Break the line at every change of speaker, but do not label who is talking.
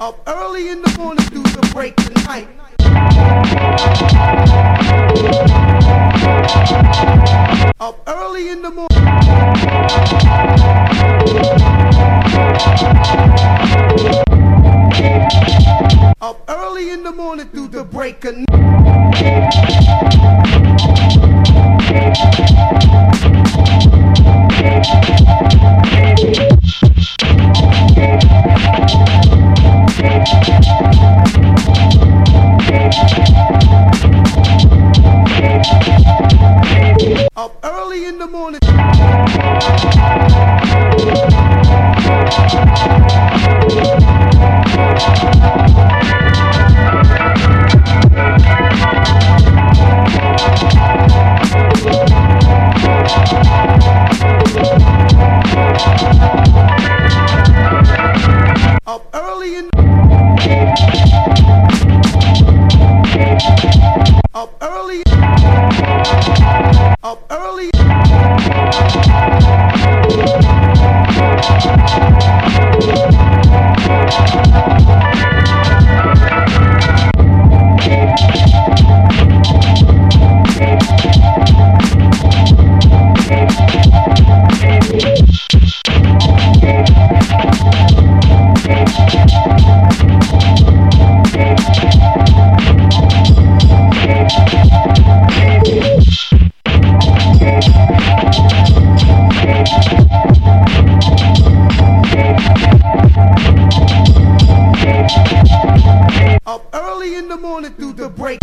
Up early in the morning through the break of night. Up early in the morning. Up early in the morning through the break of night. Up early in the morning. Up early in Up early Up early in the morning through the break.